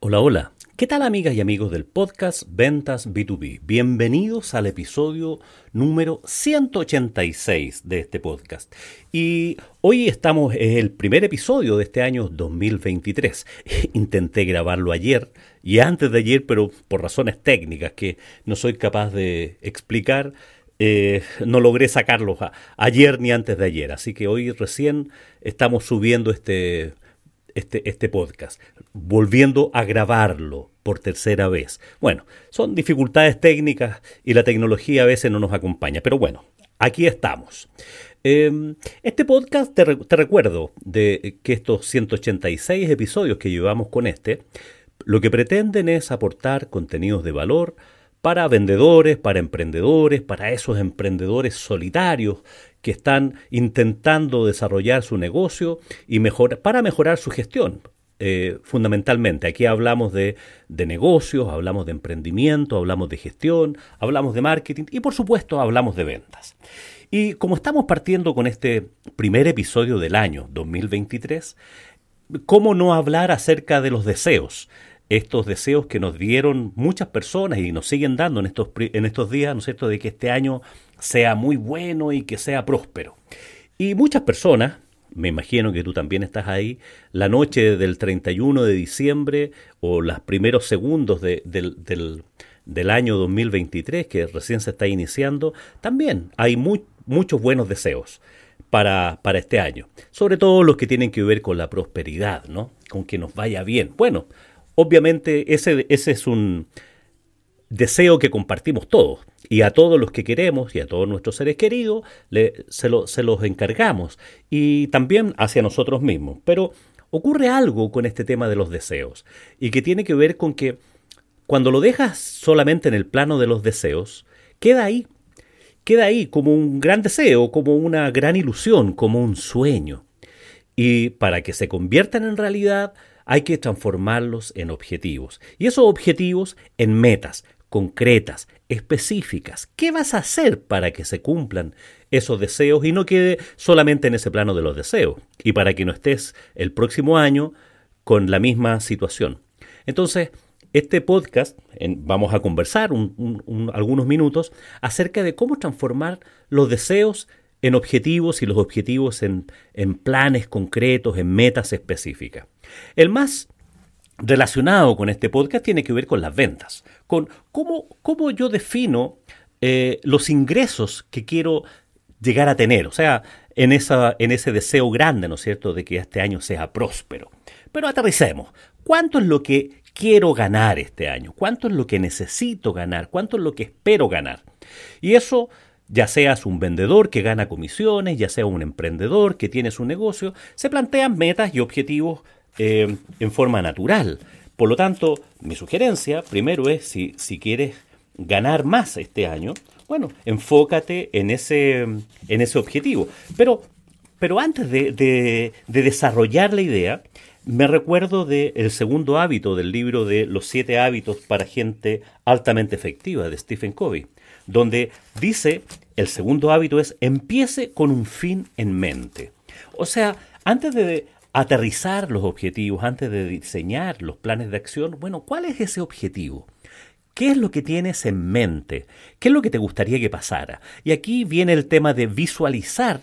Hola, hola. ¿Qué tal amigas y amigos del podcast Ventas B2B? Bienvenidos al episodio número 186 de este podcast. Y hoy estamos en el primer episodio de este año 2023. Intenté grabarlo ayer y antes de ayer, pero por razones técnicas que no soy capaz de explicar, eh, no logré sacarlo ayer ni antes de ayer. Así que hoy recién estamos subiendo este este, este podcast, volviendo a grabarlo por tercera vez. Bueno, son dificultades técnicas y la tecnología a veces no nos acompaña, pero bueno, aquí estamos. Em, este podcast, te, te, recuerdo de que estos 186 episodios que llevamos con este, lo que pretenden es aportar contenidos de valor para vendedores, para emprendedores, para esos emprendedores solitarios que están intentando desarrollar su negocio y para mejorar su gestión. Eh, fundamentalmente, aquí hablamos de, de negocios, hablamos de emprendimiento, hablamos de gestión, hablamos de marketing y por supuesto hablamos de ventas. Y como estamos partiendo con este primer episodio del año 2023, ¿cómo no hablar acerca de los deseos? Estos deseos que nos dieron muchas personas y nos siguen dando en estos, en estos días, ¿no es cierto?, de que este año sea muy bueno y que sea próspero. Y muchas personas, me imagino que tú también estás ahí, la noche del 31 de diciembre o los primeros segundos del, del, año 2023, que recién se está iniciando, también hay muchos buenos deseos. Para, para, este año. Sobre todo los que tienen que ver con la prosperidad, ¿no? Con que nos vaya bien. Bueno, obviamente ese, ese es un deseo que compartimos todos. Y a todos los que queremos y a todos nuestros seres queridos se, se los encargamos. Y también hacia nosotros mismos. Pero ocurre algo con este tema de los deseos. Y que tiene que ver con que cuando lo dejas solamente en el plano de los deseos, queda ahí. Queda ahí como un gran deseo, como una gran ilusión, como un sueño. Y para que se conviertan en realidad, hay que transformarlos en objetivos. Y esos objetivos en metas concretas, específicas. ¿Qué vas a hacer para que se cumplan esos deseos y no quede solamente en ese plano de los deseos? Y para que no estés el próximo año con la misma situación. Entonces, este podcast vamos a conversar algunos minutos acerca de cómo transformar los deseos en objetivos y los objetivos en, en planes concretos, en metas específicas. El más relacionado con este podcast tiene que ver con las ventas, con cómo, cómo yo defino eh, los ingresos que quiero llegar a tener, o sea, en, esa, en ese deseo grande, ¿no es cierto?, de que este año sea próspero. Pero aterricemos, ¿cuánto es lo que quiero ganar este año? ¿Cuánto es lo que necesito ganar? ¿Cuánto es lo que espero ganar? Y eso ya seas un vendedor que gana comisiones, ya sea un emprendedor que tiene su negocio, se plantean metas y objetivos eh, en forma natural. Por lo tanto, mi sugerencia primero es, si, si quieres ganar más este año, bueno, enfócate en ese, en ese objetivo. Pero, pero antes de, de, desarrollar la idea, me recuerdo del segundo hábito del libro de Los siete hábitos para gente altamente efectiva de Stephen Covey, donde dice, el segundo hábito es empiece con un fin en mente. O sea, antes de aterrizar los objetivos, antes de diseñar los planes de acción, bueno, ¿cuál es ese objetivo? ¿Qué es lo que tienes en mente? ¿Qué es lo que te gustaría que pasara? Y aquí viene el tema de visualizar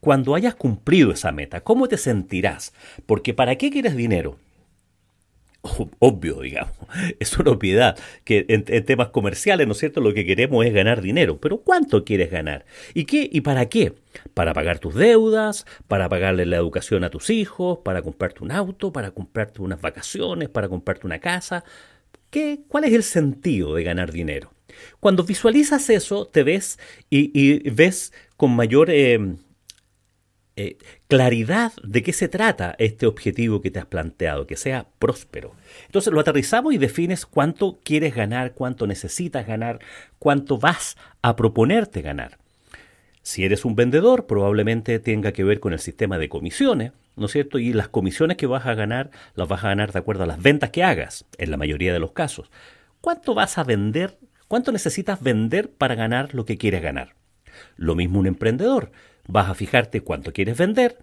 cuando hayas cumplido esa meta. ¿Cómo te sentirás? Porque ¿para qué quieres dinero? obvio, digamos. Es una obviedad que en, temas comerciales, ¿no es cierto? Lo que queremos es ganar dinero. Pero ¿cuánto quieres ganar? ¿Y qué? ¿Y para qué? Para pagar tus deudas, para pagarle la educación a tus hijos, para comprarte un auto, para comprarte unas vacaciones, para comprarte una casa. ¿Qué? ¿Cuál es el sentido de ganar dinero? Cuando visualizas eso, te ves y, ves con mayor eh, eh, claridad de qué se trata este objetivo que te has planteado, que sea próspero. Entonces lo aterrizamos y defines cuánto quieres ganar, cuánto necesitas ganar, cuánto vas a proponerte ganar. Si eres un vendedor, probablemente tenga que ver con el sistema de comisiones, ¿no es cierto? Y las comisiones que vas a ganar las vas a ganar de acuerdo a las ventas que hagas, en la mayoría de los casos. ¿Cuánto vas a vender? ¿Cuánto necesitas vender para ganar lo que quieres ganar? Lo mismo un emprendedor. Vas a fijarte cuánto quieres vender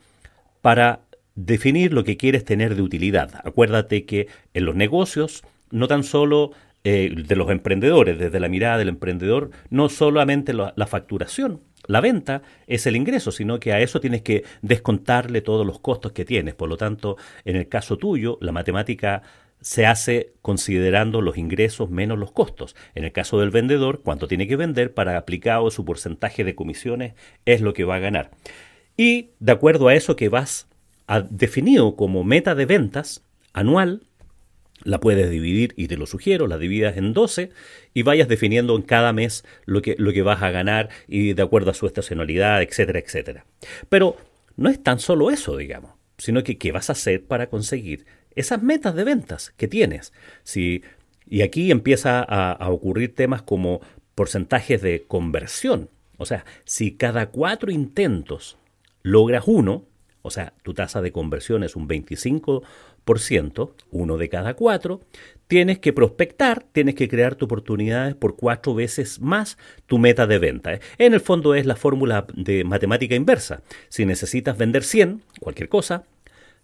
para definir lo que quieres tener de utilidad. Acuérdate que en los negocios no tan solo eh, de los emprendedores, desde la mirada del emprendedor, no solamente la facturación, la venta es el ingreso, sino que a eso tienes que descontarle todos los costos que tienes. Por lo tanto, en el caso tuyo, la matemática se hace considerando los ingresos menos los costos. En el caso del vendedor, cuánto tiene que vender para aplicado su porcentaje de comisiones es lo que va a ganar. Y de acuerdo a eso que vas a definido como meta de ventas anual, la puedes dividir, y te lo sugiero, la dividas en 12 y vayas definiendo en cada mes lo que, lo que vas a ganar y de acuerdo a su estacionalidad, etcétera, etcétera. Pero no es tan solo eso, digamos, sino que qué vas a hacer para conseguir esas metas de ventas que tienes. Si, y aquí empieza a, ocurrir temas como porcentajes de conversión. O sea, si cada cuatro intentos logras uno, o sea, tu tasa de conversión es un 25%, uno de cada cuatro, tienes que prospectar, tienes que crear tu oportunidades por cuatro veces más tu meta de venta. ¿eh? En el fondo es la fórmula de matemática inversa. Si necesitas vender 100, cualquier cosa,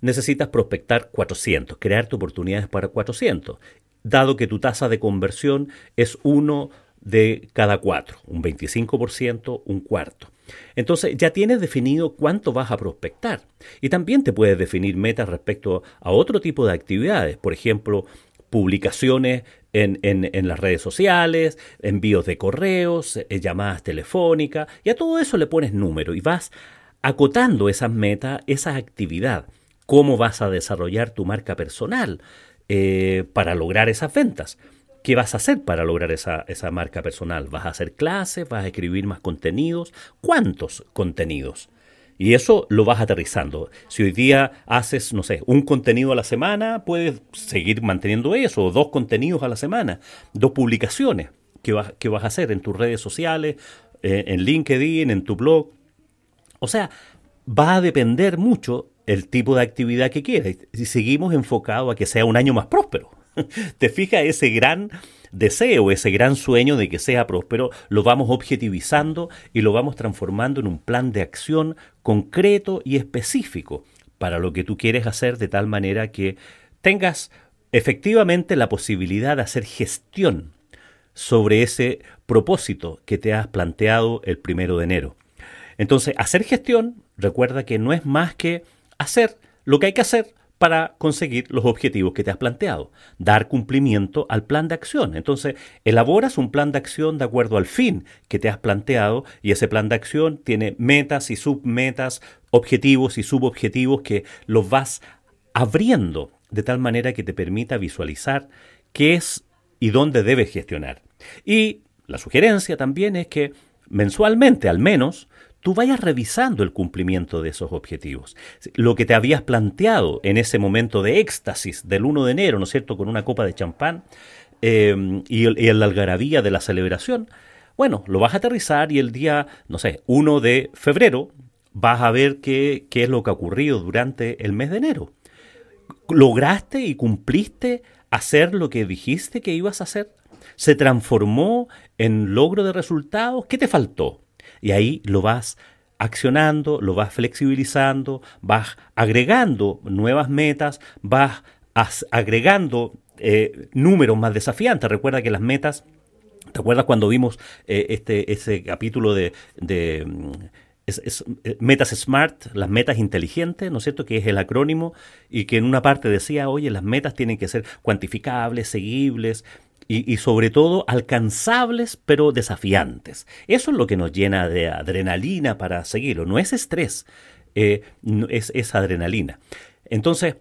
necesitas prospectar 400, crear tu oportunidades para 400. Dado que tu tasa de conversión es uno de cada cuatro, un 25%, un cuarto. Entonces ya tienes definido cuánto vas a prospectar y también te puedes definir metas respecto a otro tipo de actividades, por ejemplo, publicaciones en, en, las redes sociales, envíos de correos, eh, llamadas telefónicas, y a todo eso le pones número y vas acotando esas metas, esa actividad, cómo vas a desarrollar tu marca personal eh, para lograr esas ventas. ¿Qué vas a hacer para lograr esa, esa marca personal? ¿Vas a hacer clases? ¿Vas a escribir más contenidos? ¿Cuántos contenidos? Y eso lo vas aterrizando. Si hoy día haces, no sé, un contenido a la semana, puedes seguir manteniendo eso, o dos contenidos a la semana, dos publicaciones que vas, vas a hacer en tus redes sociales, eh, en LinkedIn, en tu blog. O sea, va a depender mucho el tipo de actividad que quieres. Si seguimos enfocados a que sea un año más próspero. ¿Te fijas ese gran deseo, ese gran sueño de que sea próspero? Lo vamos objetivizando y lo vamos transformando en un plan de acción concreto y específico para lo que tú quieres hacer de tal manera que tengas efectivamente la posibilidad de hacer gestión sobre ese propósito que te has planteado el primero de enero. Entonces, hacer gestión, recuerda que no es más que hacer lo que hay que hacer para conseguir los objetivos que te has planteado, dar cumplimiento al plan de acción. Entonces, elaboras un plan de acción de acuerdo al fin que te has planteado y ese plan de acción tiene metas y submetas, objetivos y subobjetivos que los vas abriendo de tal manera que te permita visualizar qué es y dónde debes gestionar. Y la sugerencia también es que mensualmente al menos tú vayas revisando el cumplimiento de esos objetivos. Lo que te habías planteado en ese momento de éxtasis del 1 de enero, ¿no es cierto?, con una copa de champán em, y, y en la algarabía de la celebración, bueno, lo vas a aterrizar y el día, no sé, 1 de febrero vas a ver qué, qué es lo que ha ocurrido durante el mes de enero. ¿Lograste y cumpliste hacer lo que dijiste que ibas a hacer? ¿Se transformó en logro de resultados? ¿Qué te faltó? Y ahí lo vas accionando, lo vas flexibilizando, vas agregando nuevas metas, vas agregando eh, números más desafiantes. Recuerda que las metas, ¿te acuerdas cuando vimos eh, este, ese capítulo de, mm, eh, metas smart, las metas inteligentes, ¿no es cierto? Que es el acrónimo y que en una parte decía, oye, las metas tienen que ser cuantificables, seguibles, y, sobre todo alcanzables pero desafiantes. Eso es lo que nos llena de adrenalina para seguirlo. No es estrés, eh, es, adrenalina. Entonces,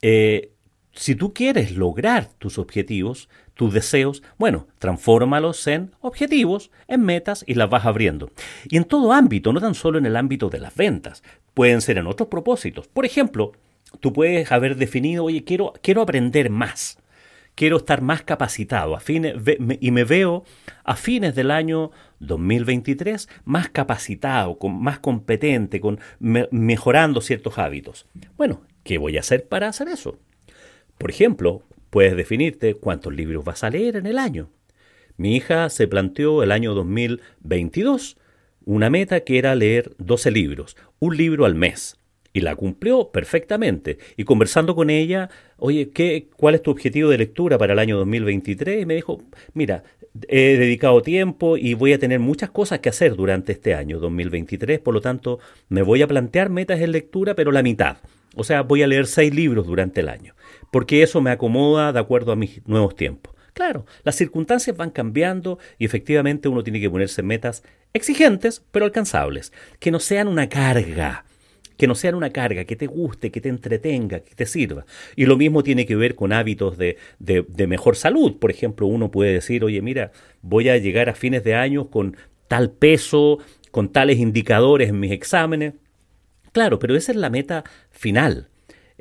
eh, si tú quieres lograr tus objetivos, tus deseos, bueno, transfórmalos en objetivos, en metas y las vas abriendo. Y en todo ámbito, no tan solo en el ámbito de las ventas, pueden ser en otros propósitos. Por ejemplo, tú puedes haber definido, oye, quiero, quiero aprender más quiero estar más capacitado a fines, y me veo a fines del año 2023 más capacitado, con, más competente, con, mejorando ciertos hábitos. Bueno, ¿qué voy a hacer para hacer eso? Por ejemplo, puedes definirte cuántos libros vas a leer en el año. Mi hija se planteó el año 2022 una meta que era leer 12 libros, un libro al mes. Y la cumplió perfectamente. Y conversando con ella, oye, ¿qué, ¿cuál es tu objetivo de lectura para el año 2023? Y me dijo, mira, he dedicado tiempo y voy a tener muchas cosas que hacer durante este año 2023, por lo tanto, me voy a plantear metas en lectura, pero la mitad. O sea, voy a leer seis libros durante el año, porque eso me acomoda de acuerdo a mis nuevos tiempos. Claro, las circunstancias van cambiando y efectivamente uno tiene que ponerse metas exigentes, pero alcanzables, que no sean una carga, que no sean una carga, que te guste, que te entretenga, que te sirva. Y lo mismo tiene que ver con hábitos de, de, mejor salud. Por ejemplo, uno puede decir, oye, mira, voy a llegar a fines de año con tal peso, con tales indicadores en mis exámenes. Claro, pero esa es la meta final.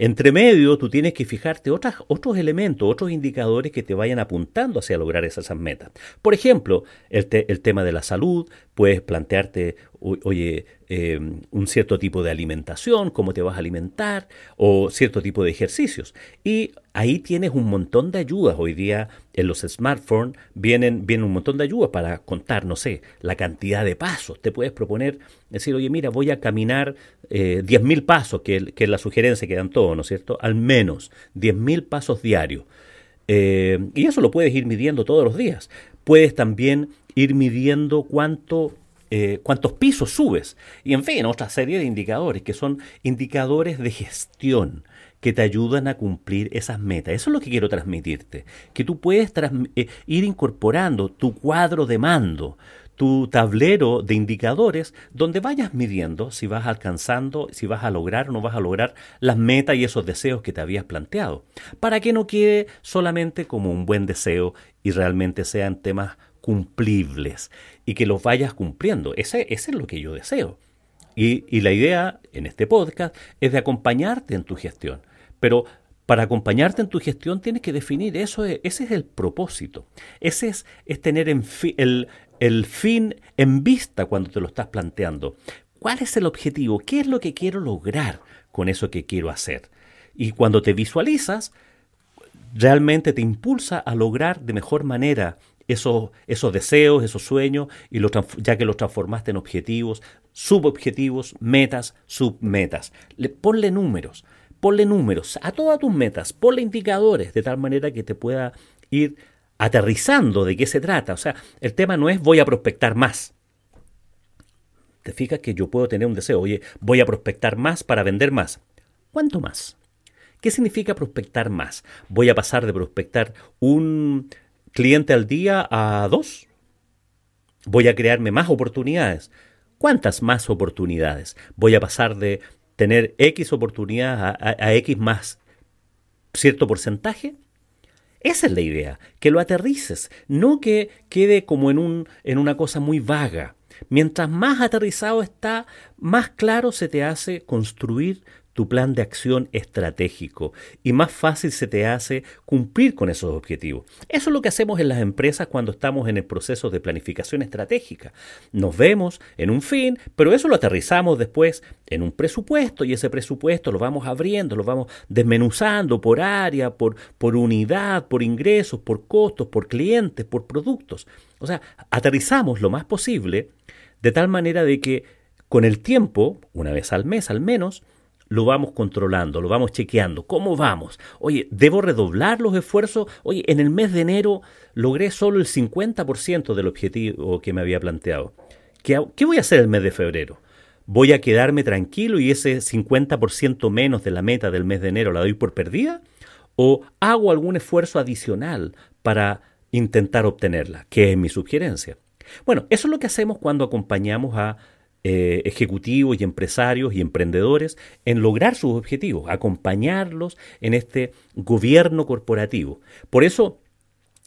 Entre medio, tú tienes que fijarte otros elementos, otros indicadores que te vayan apuntando hacia lograr esas, metas. Por ejemplo, el, tema de la salud, puedes plantearte, oye, Em, un cierto tipo de alimentación, cómo te vas a alimentar o cierto tipo de ejercicios. Y ahí tienes un montón de ayudas. Hoy día en los smartphones vienen, vienen un montón de ayudas para contar, no sé, la cantidad de pasos. Te puedes proponer, decir, oye, mira, voy a caminar eh, 10.000 pasos, que, que, es la sugerencia que dan todos, ¿no es cierto? Al menos 10.000 pasos diarios. Eh, y eso lo puedes ir midiendo todos los días. Puedes también ir midiendo cuánto eh, cuántos pisos subes y en fin, otra serie de indicadores que son indicadores de gestión que te ayudan a cumplir esas metas. Eso es lo que quiero transmitirte, que tú puedes eh, ir incorporando tu cuadro de mando, tu tablero de indicadores donde vayas midiendo si vas alcanzando, si vas a lograr o no vas a lograr las metas y esos deseos que te habías planteado, para que no quede solamente como un buen deseo y realmente sean temas cumplibles y que los vayas cumpliendo. Ese, es lo que yo deseo. Y, y, la idea en este podcast es de acompañarte en tu gestión. Pero para acompañarte en tu gestión tienes que definir eso, ese es el propósito. Ese es, es tener en el, el fin en vista cuando te lo estás planteando. ¿Cuál es el objetivo? ¿Qué es lo que quiero lograr con eso que quiero hacer? Y cuando te visualizas, realmente te impulsa a lograr de mejor manera esos, esos deseos, esos sueños, y ya que los transformaste en objetivos, subobjetivos, metas, submetas. Le, ponle números, ponle números a todas tus metas, ponle indicadores, de tal manera que te pueda ir aterrizando de qué se trata. O sea, el tema no es voy a prospectar más. Te fijas que yo puedo tener un deseo, oye, voy a prospectar más para vender más. ¿Cuánto más? ¿Qué significa prospectar más? Voy a pasar de prospectar un cliente al día a dos. Voy a crearme más oportunidades. ¿Cuántas más oportunidades? Voy a pasar de tener X oportunidades a, X más cierto porcentaje. Esa es la idea, que lo aterrices, no que quede como en, un, en una cosa muy vaga. Mientras más aterrizado está, más claro se te hace construir tu plan de acción estratégico y más fácil se te hace cumplir con esos objetivos. Eso es lo que hacemos en las empresas cuando estamos en el proceso de planificación estratégica. Nos vemos en un fin, pero eso lo aterrizamos después en un presupuesto y ese presupuesto lo vamos abriendo, lo vamos desmenuzando por área, por, por unidad, por ingresos, por costos, por clientes, por productos. O sea, aterrizamos lo más posible de tal manera de que con el tiempo, una vez al mes al menos, lo vamos controlando, lo vamos chequeando. ¿Cómo vamos? Oye, ¿debo redoblar los esfuerzos? Oye, en el mes de enero logré solo el 50% del objetivo que me había planteado. ¿Qué, ¿Qué, voy a hacer el mes de febrero? ¿Voy a quedarme tranquilo y ese 50% menos de la meta del mes de enero la doy por perdida? ¿O hago algún esfuerzo adicional para intentar obtenerla? Que es mi sugerencia. Bueno, eso es lo que hacemos cuando acompañamos a eh, ejecutivos y empresarios y emprendedores en lograr sus objetivos, acompañarlos en este gobierno corporativo. Por eso,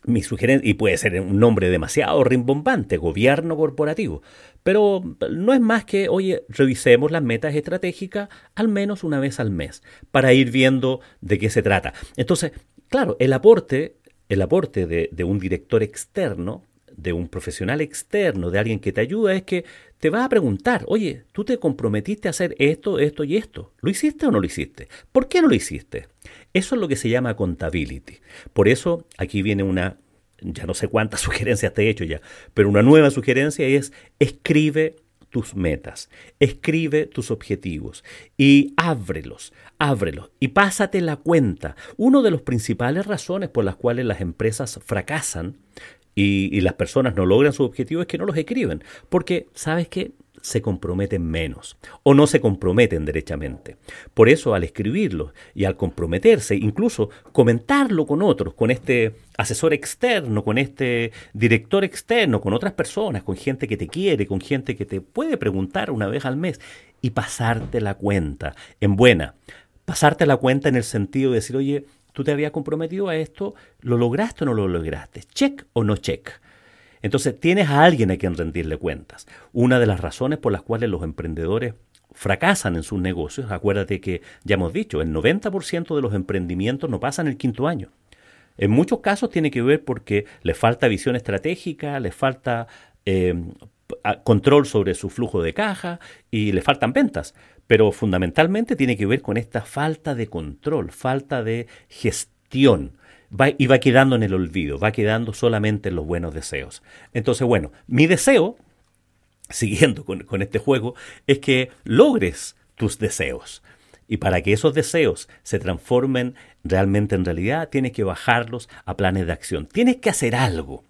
mi sugerencia, y puede ser un nombre demasiado rimbombante, gobierno corporativo, pero no es más que, oye, revisemos las metas estratégicas al menos una vez al mes para ir viendo de qué se trata. Entonces, claro, el aporte el aporte de, de un director externo, de un profesional externo, de alguien que te ayuda, es que te va a preguntar, oye, tú te comprometiste a hacer esto, esto y esto. ¿Lo hiciste o no lo hiciste? ¿Por qué no lo hiciste? Eso es lo que se llama contability. Por eso aquí viene una, ya no sé cuántas sugerencias te he hecho ya, pero una nueva sugerencia es escribe tus metas, escribe tus objetivos y ábrelos, ábrelos y pásate la cuenta. Una de las principales razones por las cuales las empresas fracasan y, las personas no logran su objetivo es que no los escriben, porque sabes que se comprometen menos o no se comprometen derechamente. Por eso al escribirlo y al comprometerse, incluso comentarlo con otros, con este asesor externo, con este director externo, con otras personas, con gente que te quiere, con gente que te puede preguntar una vez al mes y pasarte la cuenta en buena. Pasarte la cuenta en el sentido de decir, oye, tú te habías comprometido a esto, ¿lo lograste o no lo lograste? ¿Check o no check? Entonces tienes a alguien a quien rendirle cuentas. Una de las razones por las cuales los emprendedores fracasan en sus negocios, acuérdate que ya hemos dicho, el 90% de los emprendimientos no pasan el quinto año. En muchos casos tiene que ver porque les falta visión estratégica, les falta eh, control sobre su flujo de caja y les faltan ventas. Pero fundamentalmente tiene que ver con esta falta de control, falta de gestión. y va quedando en el olvido, va quedando solamente en los buenos deseos. Entonces, bueno, mi deseo, siguiendo con, con este juego, es que logres tus deseos. Y para que esos deseos se transformen realmente en realidad, tienes que bajarlos a planes de acción. Tienes que hacer algo.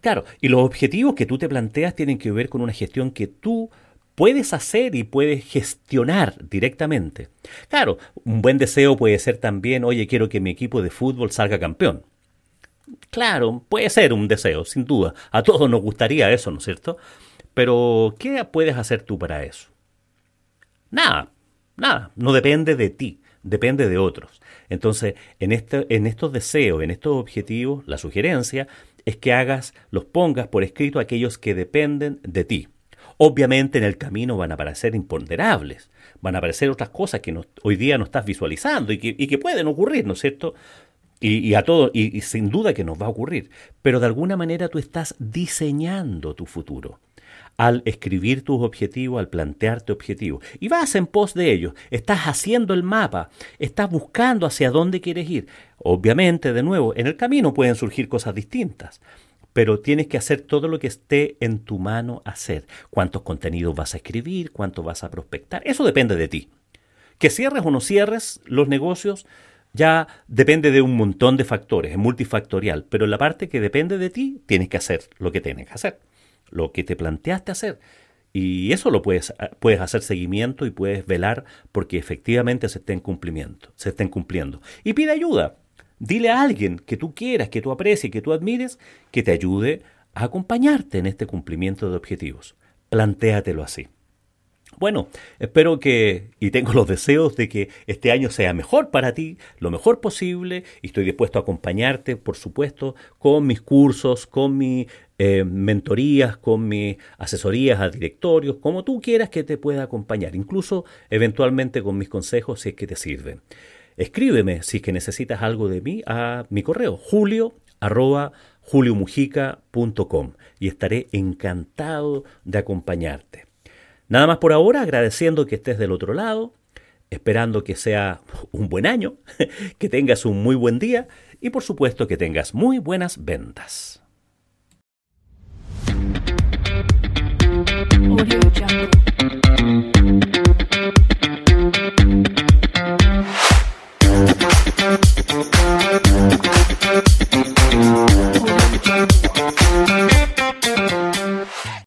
Claro, y los objetivos que tú te planteas tienen que ver con una gestión que tú puedes hacer y puedes gestionar directamente. Claro, un buen deseo puede ser también, oye, quiero que mi equipo de fútbol salga campeón. Claro, puede ser un deseo, sin duda. A todos nos gustaría eso, ¿no es cierto? Pero, ¿qué puedes hacer tú para eso? Nada, nada, no depende de ti, depende de otros. Entonces, en, este, en estos deseos, en estos objetivos, la sugerencia es que hagas, los pongas por escrito aquellos que dependen de ti. Obviamente en el camino van a aparecer imponderables, van a aparecer otras cosas que hoy día no estás visualizando y que, pueden ocurrir, ¿no es cierto? Y, a todo, y, y sin duda que nos va a ocurrir. Pero de alguna manera tú estás diseñando tu futuro al escribir tus objetivos, al plantearte objetivos. Y vas en pos de ellos, estás haciendo el mapa, estás buscando hacia dónde quieres ir. Obviamente, de nuevo, en el camino pueden surgir cosas distintas pero tienes que hacer todo lo que esté en tu mano hacer. ¿Cuántos contenidos vas a escribir? ¿Cuánto vas a prospectar? Eso depende de ti. Que cierres o no cierres los negocios ya depende de un montón de factores, es multifactorial, pero la parte que depende de ti tienes que hacer lo que tienes que hacer, lo que te planteaste hacer. Y eso lo puedes, puedes hacer seguimiento y puedes velar porque efectivamente se estén cumplimiento, se estén cumpliendo. Y pide ayuda. Dile a alguien que tú quieras, que tú aprecies, que tú admires, que te ayude a acompañarte en este cumplimiento de objetivos. Plantéatelo así. Bueno, espero que y tengo los deseos de que este año sea mejor para ti, lo mejor posible, y estoy dispuesto a acompañarte, por supuesto, con mis cursos, con mis eh, mentorías, con mis asesorías a directorios, como tú quieras que te pueda acompañar, incluso eventualmente con mis consejos si es que te sirven. Escríbeme si es que necesitas algo de mí a mi correo julio arroba juliomujica.com y estaré encantado de acompañarte. Nada más por ahora, agradeciendo que estés del otro lado, esperando que sea un buen año, que tengas un muy buen día y por supuesto que tengas muy buenas ventas. Audio Jungle.